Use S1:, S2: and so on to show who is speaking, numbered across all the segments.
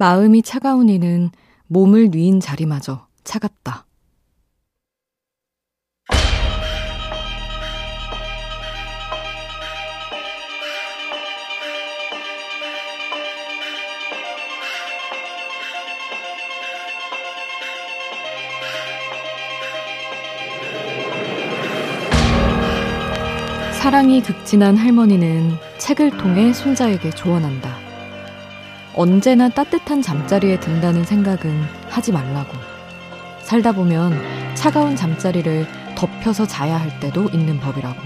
S1: 마음이 차가운 이는 몸을 뉘인 자리마저 차갑다. 사랑이 극진한 할머니는 책을 통해 손자에게 조언한다. 언제나 따뜻한 잠자리에 든다는 생각은 하지 말라고. 살다 보면 차가운 잠자리를 덮여서 자야 할 때도 있는 법이라고.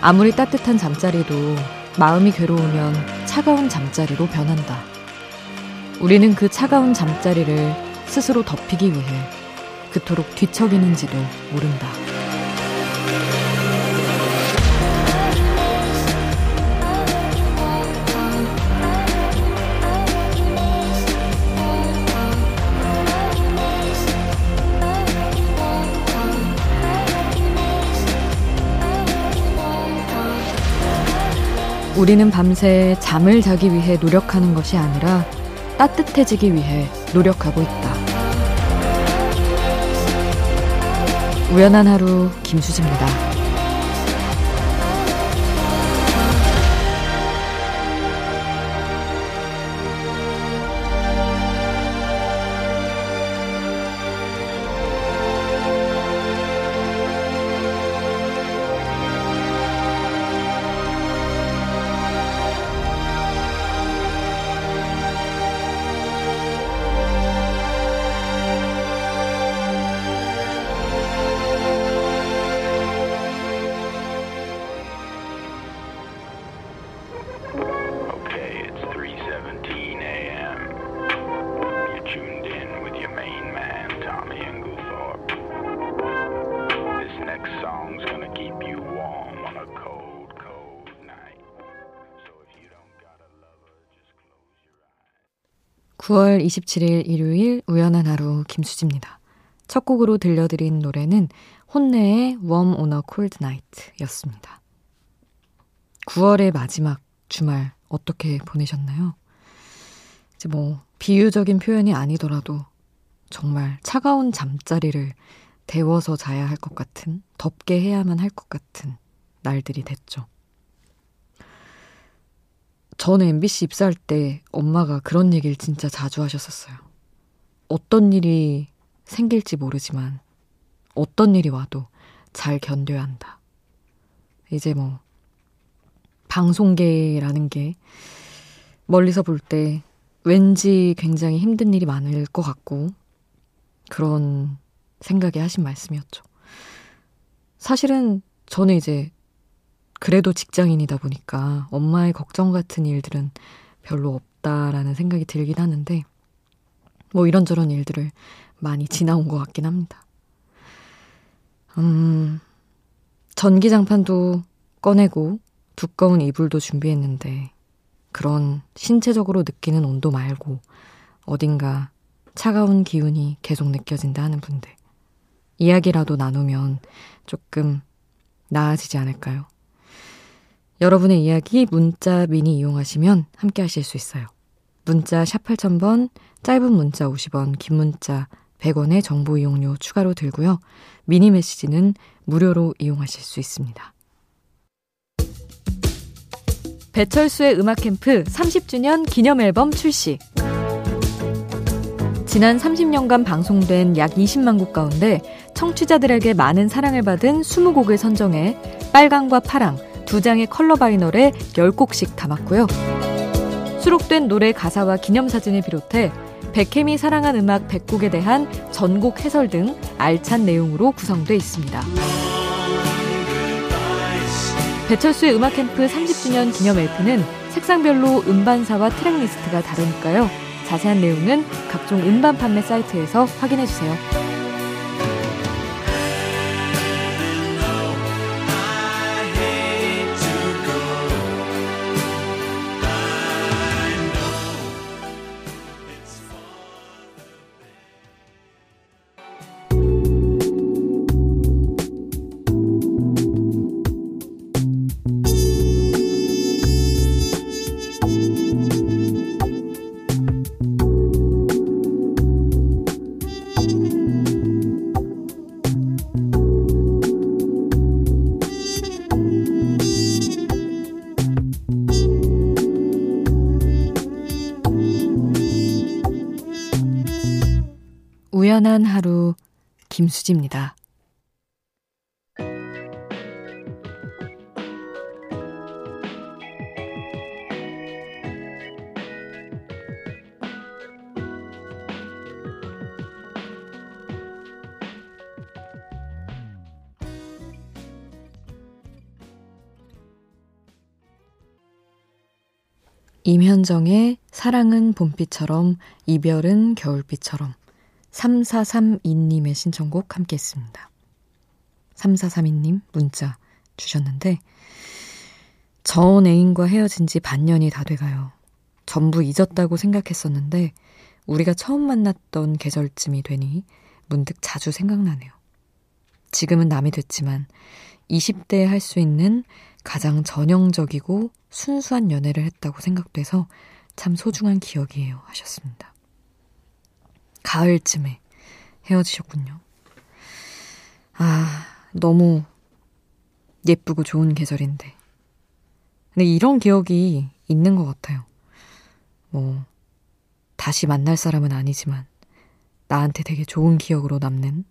S1: 아무리 따뜻한 잠자리도 마음이 괴로우면 차가운 잠자리로 변한다. 우리는 그 차가운 잠자리를 스스로 덮이기 위해 그토록 뒤척이는지도 모른다. 우리는 밤새 잠을 자기 위해 노력하는 것이 아니라 따뜻해지기 위해 노력하고 있다. 우연한 하루 김수지입니다. 9월 27일 일요일 우연한 하루 김수지입니다. 첫 곡으로 들려드린 노래는 혼내의 Warm on a Cold Night 였습니다. 9월의 마지막 주말 어떻게 보내셨나요? 이제 뭐 비유적인 표현이 아니더라도 정말 차가운 잠자리를 데워서 자야 할 것 같은 덥게 해야만 할 것 같은 날들이 됐죠. 저는 MBC 입사할 때 엄마가 그런 얘기를 진짜 자주 하셨었어요. 어떤 일이 생길지 모르지만 어떤 일이 와도 잘 견뎌야 한다. 이제 뭐 방송계라는 게 멀리서 볼 때 왠지 굉장히 힘든 일이 많을 것 같고 그런 생각에 하신 말씀이었죠. 사실은 저는 이제 그래도 직장인이다 보니까 엄마의 걱정 같은 일들은 별로 없다라는 생각이 들긴 하는데, 뭐 이런저런 일들을 많이 지나온 것 같긴 합니다. 음, 전기장판도 꺼내고 두꺼운 이불도 준비했는데, 그런 신체적으로 느끼는 온도 말고 어딘가 차가운 기운이 계속 느껴진다 하는 분들. 이야기라도 나누면 조금 나아지지 않을까요? 여러분의 이야기 문자 미니 이용하시면 함께 하실 수 있어요. 문자 샵 8000번, 짧은 문자 50원, 긴 문자 100원의 정보 이용료 추가로 들고요. 미니 메시지는 무료로 이용하실 수 있습니다. 배철수의 음악 캠프 30주년 기념 앨범 출시. 지난 30년간 방송된 약 20만 곡 가운데 청취자들에게 많은 사랑을 받은 20곡을 선정해 빨강과 파랑, 두 장의 컬러 바이널에 10곡씩 담았고요. 수록된 노래 가사와 기념사진을 비롯해 백혜미 사랑한 음악 100곡에 대한 전곡 해설 등 알찬 내용으로 구성되어 있습니다. 배철수의 음악 캠프 30주년 기념 LP는 색상별로 음반사와 트랙리스트가 다르니까요. 자세한 내용은 각종 음반 판매 사이트에서 확인해 주세요. 우연한 하루 김수지입니다. 임현정의 사랑은 봄비처럼 이별은 겨울비처럼 3432님의 신청곡 함께 했습니다. 3432님 문자 주셨는데 전 애인과 헤어진 지 반년이 다 돼가요. 전부 잊었다고 생각했었는데 우리가 처음 만났던 계절쯤이 되니 문득 자주 생각나네요. 지금은 남이 됐지만 20대에 할 수 있는 가장 전형적이고 순수한 연애를 했다고 생각돼서 참 소중한 기억이에요. 하셨습니다. 가을쯤에 헤어지셨군요. 아, 너무 예쁘고 좋은 계절인데. 근데 이런 기억이 있는 것 같아요. 뭐, 다시 만날 사람은 아니지만, 나한테 되게 좋은 기억으로 남는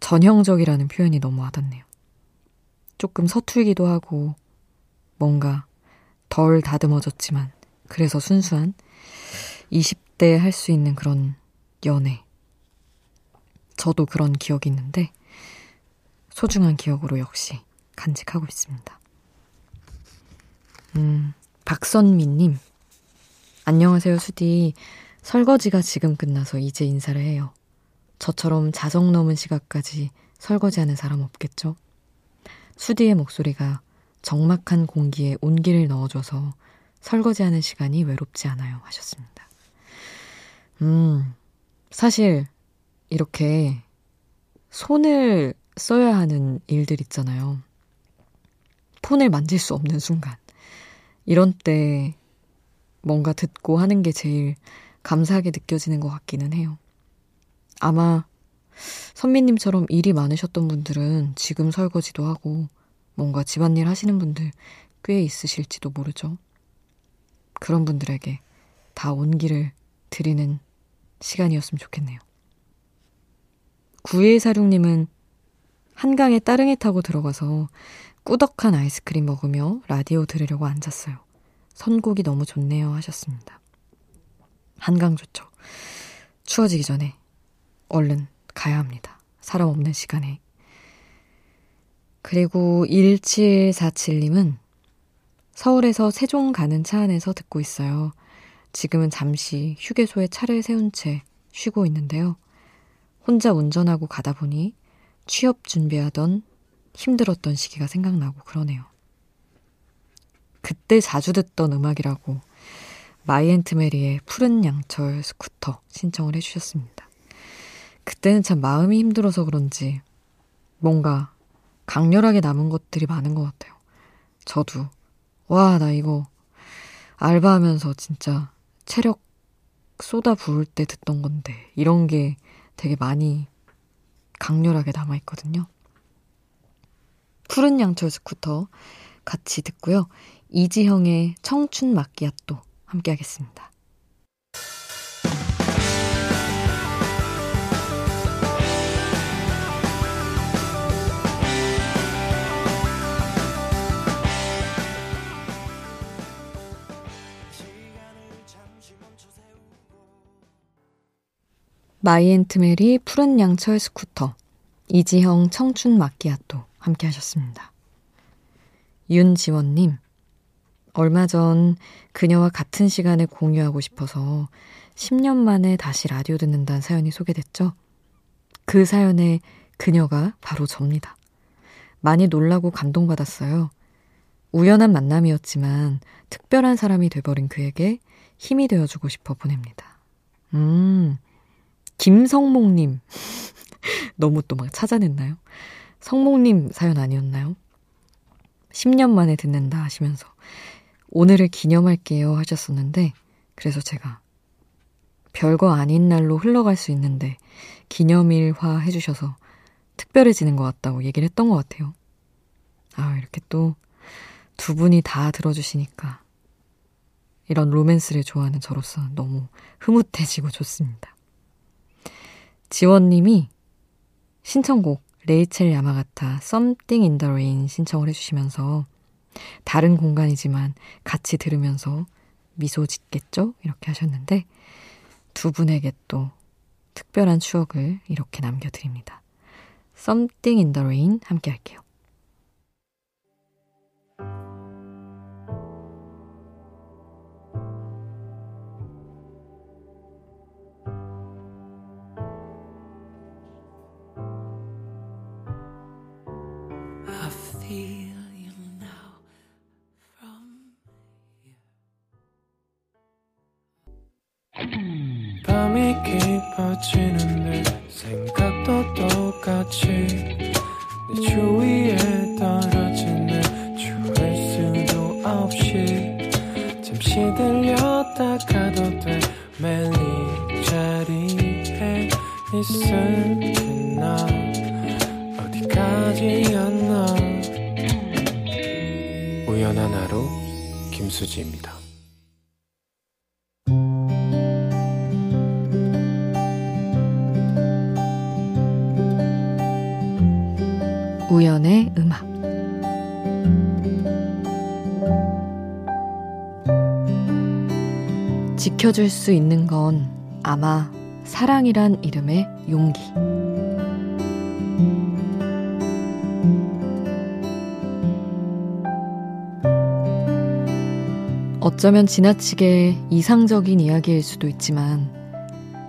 S1: 전형적이라는 표현이 너무 와닿네요. 조금 서툴기도 하고, 뭔가 덜 다듬어졌지만 그래서 순수한 20대에 할수 있는 그런 연애. 저도 그런 기억이 있는데 소중한 기억으로 역시 간직하고 있습니다. 음, 박선미님. 안녕하세요, 수디. 설거지가 지금 끝나서 이제 인사를 해요. 저처럼 자정 넘은 시각까지 설거지하는 사람 없겠죠? 수디의 목소리가 적막한 공기에 온기를 넣어줘서 설거지하는 시간이 외롭지 않아요. 하셨습니다. 음, 사실 이렇게 손을 써야 하는 일들 있잖아요. 폰을 만질 수 없는 순간. 이런 때 뭔가 듣고 하는 게 제일 감사하게 느껴지는 것 같기는 해요. 아마 선미님처럼 일이 많으셨던 분들은 지금 설거지도 하고 뭔가 집안일 하시는 분들 꽤 있으실지도 모르죠. 그런 분들에게 다 온기를 드리는 시간이었으면 좋겠네요. 9146님은 한강에 따릉이 타고 들어가서 꾸덕한 아이스크림 먹으며 라디오 들으려고 앉았어요. 선곡이 너무 좋네요 하셨습니다. 한강 좋죠. 추워지기 전에 얼른 가야 합니다. 사람 없는 시간에 그리고 1747님은 서울에서 세종 가는 차 안에서 듣고 있어요. 지금은 잠시 휴게소에 차를 세운 채 쉬고 있는데요. 혼자 운전하고 가다 보니 취업 준비하던 힘들었던 시기가 생각나고 그러네요. 그때 자주 듣던 음악이라고 마이앤트메리의 푸른 양철 스쿠터 신청을 해주셨습니다. 그때는 참 마음이 힘들어서 그런지 뭔가 강렬하게 남은 것들이 많은 것 같아요. 저도. 와, 나 이거 알바하면서 진짜 체력 쏟아 부을 때 듣던 건데, 이런 게 되게 많이 강렬하게 남아 있거든요. 푸른 양철 스쿠터 같이 듣고요. 이지형의 청춘 마끼아또 함께 하겠습니다. 마이앤트메리 푸른 양철 스쿠터 이지형 청춘 마끼아또 함께 하셨습니다. 윤지원님 얼마 전 그녀와 같은 시간에 공유하고 싶어서 10년 만에 다시 라디오 듣는다는 사연이 소개됐죠. 그 사연에 그녀가 바로 접니다. 많이 놀라고 감동받았어요. 우연한 만남이었지만 특별한 사람이 돼버린 그에게 힘이 되어주고 싶어 보냅니다. 음, 김성목님. 너무 또 막 찾아냈나요? 성목님 사연 아니었나요? 10년 만에 듣는다 하시면서 오늘을 기념할게요 하셨었는데 그래서 제가 별거 아닌 날로 흘러갈 수 있는데 기념일화 해주셔서 특별해지는 것 같다고 얘기를 했던 것 같아요. 아, 이렇게 또 두 분이 다 들어주시니까 이런 로맨스를 좋아하는 저로서 너무 흐뭇해지고 좋습니다. 지원님이 신청곡 레이첼 야마가타 Something in the Rain 신청을 해주시면서 다른 공간이지만 같이 들으면서 미소 짓겠죠? 이렇게 하셨는데 두 분에게 또 특별한 추억을 이렇게 남겨드립니다. Something in the Rain 함께 할게요. 들렸다 가도 돼. 매일 이 자리에 있을게 나. 어디까지였나. 우연한 하루 김수지입니다. 우연의 음악 지켜줄 수 있는 건 아마 사랑이란 이름의 용기. 어쩌면 지나치게 이상적인 이야기일 수도 있지만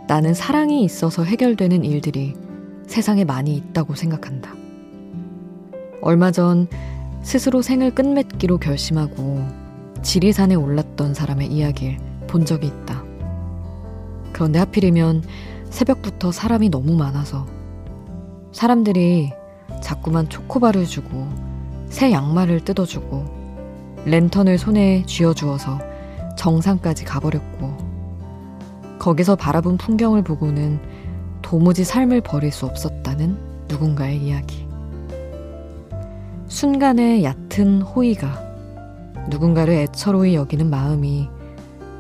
S1: 나는 사랑이 있어서 해결되는 일들이 세상에 많이 있다고 생각한다. 얼마 전 스스로 생을 끝맺기로 결심하고 지리산에 올랐던 사람의 이야기를 본 적이 있다. 그런데 하필이면 새벽부터 사람이 너무 많아서 사람들이 자꾸만 초코바를 주고 새 양말을 뜯어주고 랜턴을 손에 쥐어주어서 정상까지 가버렸고 거기서 바라본 풍경을 보고는 도무지 삶을 버릴 수 없었다는 누군가의 이야기. 순간의 얕은 호의가 누군가를 애처로이 여기는 마음이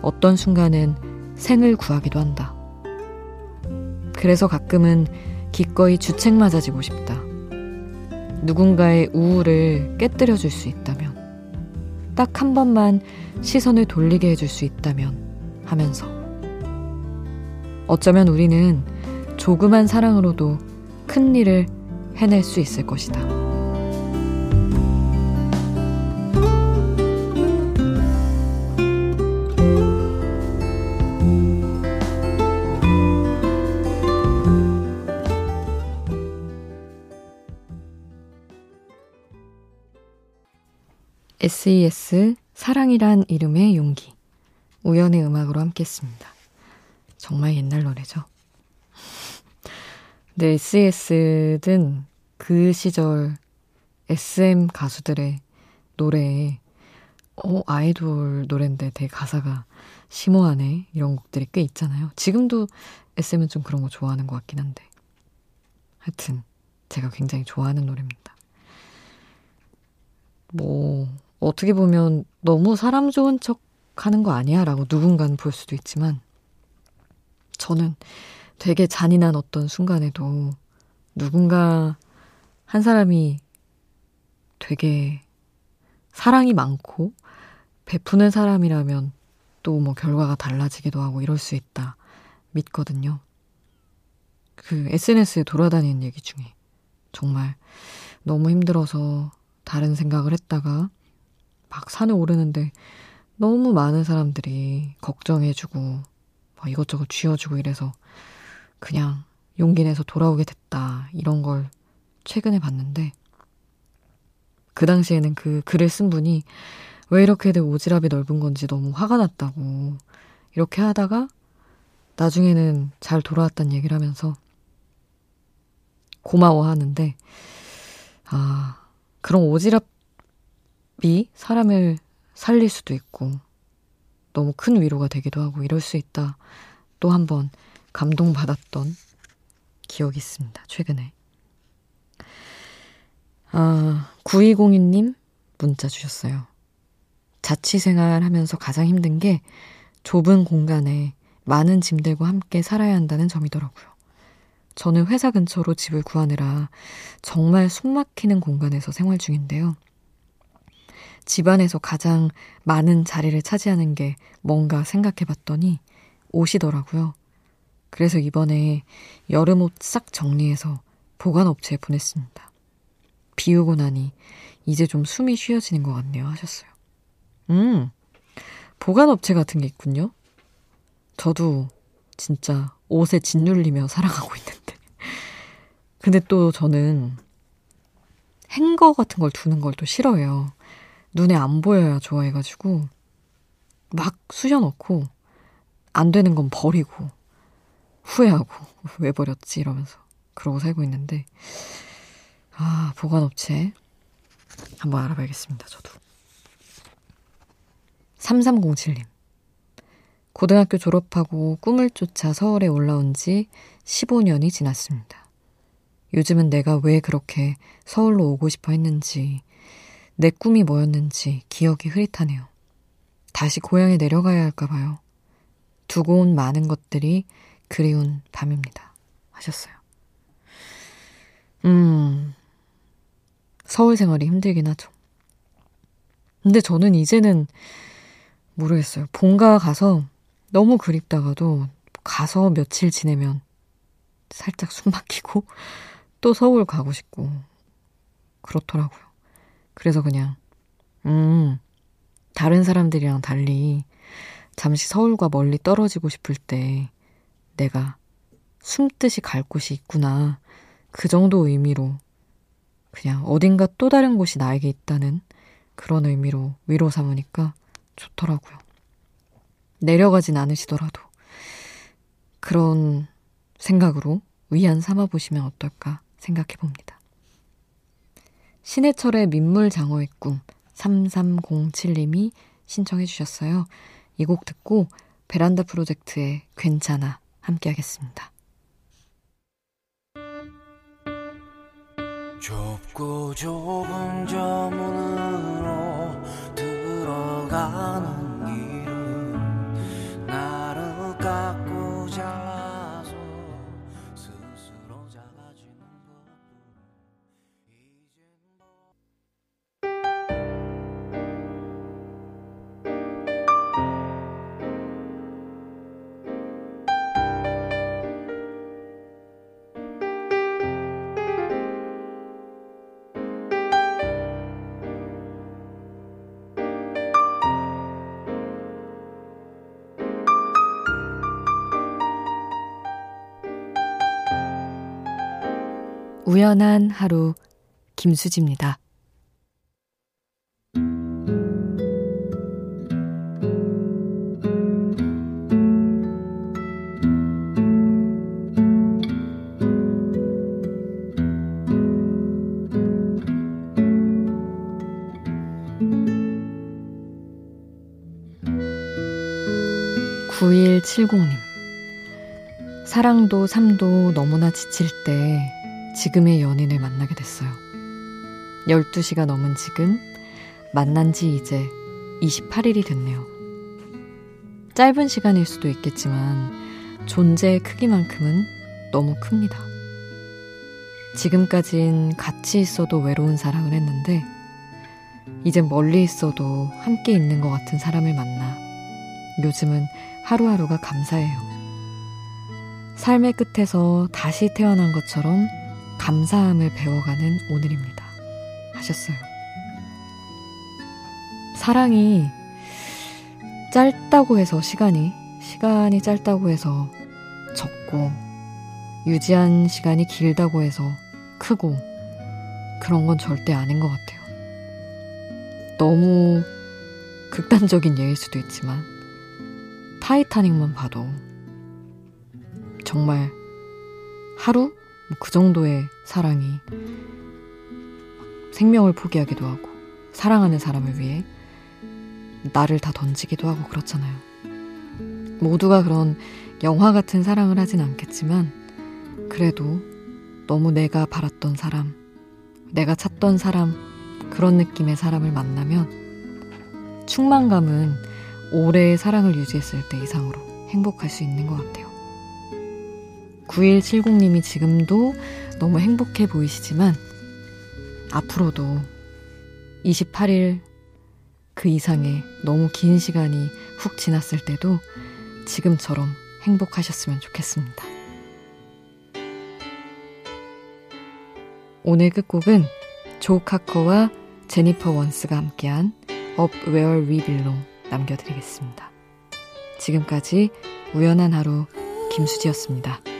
S1: 어떤 순간은 생을 구하기도 한다. 그래서 가끔은 기꺼이 주책 맞아지고 싶다. 누군가의 우울을 깨뜨려 줄 수 있다면, 딱 한 번만 시선을 돌리게 해줄 수 있다면 하면서. 어쩌면 우리는 조그만 사랑으로도 큰 일을 해낼 수 있을 것이다. SES 사랑이란 이름의 용기 우연의 음악으로 함께 했습니다. 정말 옛날 노래죠. 네, SES는 그 시절 SM 가수들의 노래에 어, 아이돌 노래인데 되게 가사가 심오하네 이런 곡들이 꽤 있잖아요. 지금도 SM은 좀 그런 거 좋아하는 것 같긴 한데 하여튼 제가 굉장히 좋아하는 노래입니다. 뭐 어떻게 보면 너무 사람 좋은 척 하는 거 아니야? 라고 누군가는 볼 수도 있지만, 저는 되게 잔인한 어떤 순간에도 누군가 한 사람이 되게 사랑이 많고 베푸는 사람이라면 또 뭐 결과가 달라지기도 하고 이럴 수 있다 믿거든요. 그 SNS에 돌아다니는 얘기 중에 정말 너무 힘들어서 다른 생각을 했다가 막 산에 오르는데 너무 많은 사람들이 걱정해주고 막 이것저것 쥐어주고 이래서 그냥 용기 내서 돌아오게 됐다. 이런 걸 최근에 봤는데 그 당시에는 그 글을 쓴 분이 왜 이렇게들 오지랖이 넓은 건지 너무 화가 났다고 이렇게 하다가 나중에는 잘 돌아왔다는 얘기를 하면서 고마워하는데 아 그런 오지랖 미 사람을 살릴 수도 있고 너무 큰 위로가 되기도 하고 이럴 수 있다. 또 한 번 감동받았던 기억이 있습니다. 최근에. 아, 9202님 문자 주셨어요. 자취 생활 하면서 가장 힘든 게 좁은 공간에 많은 짐들과 함께 살아야 한다는 점이더라고요. 저는 회사 근처로 집을 구하느라 정말 숨 막히는 공간에서 생활 중인데요. 집안에서 가장 많은 자리를 차지하는 게 뭔가 생각해 봤더니 옷이더라고요. 그래서 이번에 여름 옷 싹 정리해서 보관업체에 보냈습니다. 비우고 나니 이제 좀 숨이 쉬어지는 것 같네요 하셨어요. 음, 보관업체 같은 게 있군요. 저도 진짜 옷에 짓눌리며 살아가고 있는데. 근데 또 저는 행거 같은 걸 두는 걸 또 싫어해요. 눈에 안 보여야 좋아해가지고 막 쑤셔넣고 안 되는 건 버리고 후회하고 왜 버렸지 이러면서 그러고 살고 있는데 아 보관업체 한번 알아봐야겠습니다 저도 3307님 고등학교 졸업하고 꿈을 쫓아 서울에 올라온 지 15년이 지났습니다. 요즘은 내가 왜 그렇게 서울로 오고 싶어 했는지, 내 꿈이 뭐였는지 기억이 흐릿하네요. 다시 고향에 내려가야 할까 봐요. 두고 온 많은 것들이 그리운 밤입니다. 하셨어요. 음, 서울 생활이 힘들긴 하죠. 근데 저는 이제는 모르겠어요. 본가 가서 너무 그립다가도 가서 며칠 지내면 살짝 숨 막히고 또 서울 가고 싶고 그렇더라고요. 그래서 그냥 음 다른 사람들이랑 달리 잠시 서울과 멀리 떨어지고 싶을 때 내가 숨듯이 갈 곳이 있구나. 그 정도 의미로 그냥 어딘가 또 다른 곳이 나에게 있다는 그런 의미로 위로 삼으니까 좋더라고요. 내려가진 않으시더라도 그런 생각으로 위안 삼아 보시면 어떨까 생각해 봅니다. 신해철의 민물 장어의 꿈 3307님이 신청해 주셨어요. 이 곡 듣고 베란다 프로젝트의 괜찮아 함께 하겠습니다. 좁고 좁은 저 문으로 들어가는 우연한 하루 김수지입니다. 9170님. 사랑도 삶도 너무나 지칠 때 지금의 연인을 만나게 됐어요. 12시가 넘은 지금 만난 지 이제 28일이 됐네요. 짧은 시간일 수도 있겠지만 존재의 크기만큼은 너무 큽니다. 지금까진 같이 있어도 외로운 사랑을 했는데 이젠 멀리 있어도 함께 있는 것 같은 사람을 만나 요즘은 하루하루가 감사해요. 삶의 끝에서 다시 태어난 것처럼 감사함을 배워가는 오늘입니다. 하셨어요. 사랑이 짧다고 해서 시간이, 시간이 짧다고 해서 적고, 유지한 시간이 길다고 해서 크고, 그런 건 절대 아닌 것 같아요. 너무 극단적인 예일 수도 있지만, 타이타닉만 봐도 정말 하루? 뭐그 정도의 사랑이 생명을 포기하기도 하고 사랑하는 사람을 위해 나를 다 던지기도 하고 그렇잖아요. 모두가 그런 영화 같은 사랑을 하진 않겠지만 그래도 너무 내가 바랐던 사람, 내가 찾던 사람, 그런 느낌의 사람을 만나면 충만감은 오래의 사랑을 유지했을 때 이상으로 행복할 수 있는 것 같아요. 9170님이 지금도 너무 행복해 보이시지만 앞으로도 28일 그 이상의 너무 긴 시간이 훅 지났을 때도 지금처럼 행복하셨으면 좋겠습니다. 오늘 끝곡은 조 카커와 제니퍼 원스가 함께한 Up Where We Belong 남겨드리겠습니다. 지금까지 우연한 하루 김수지였습니다.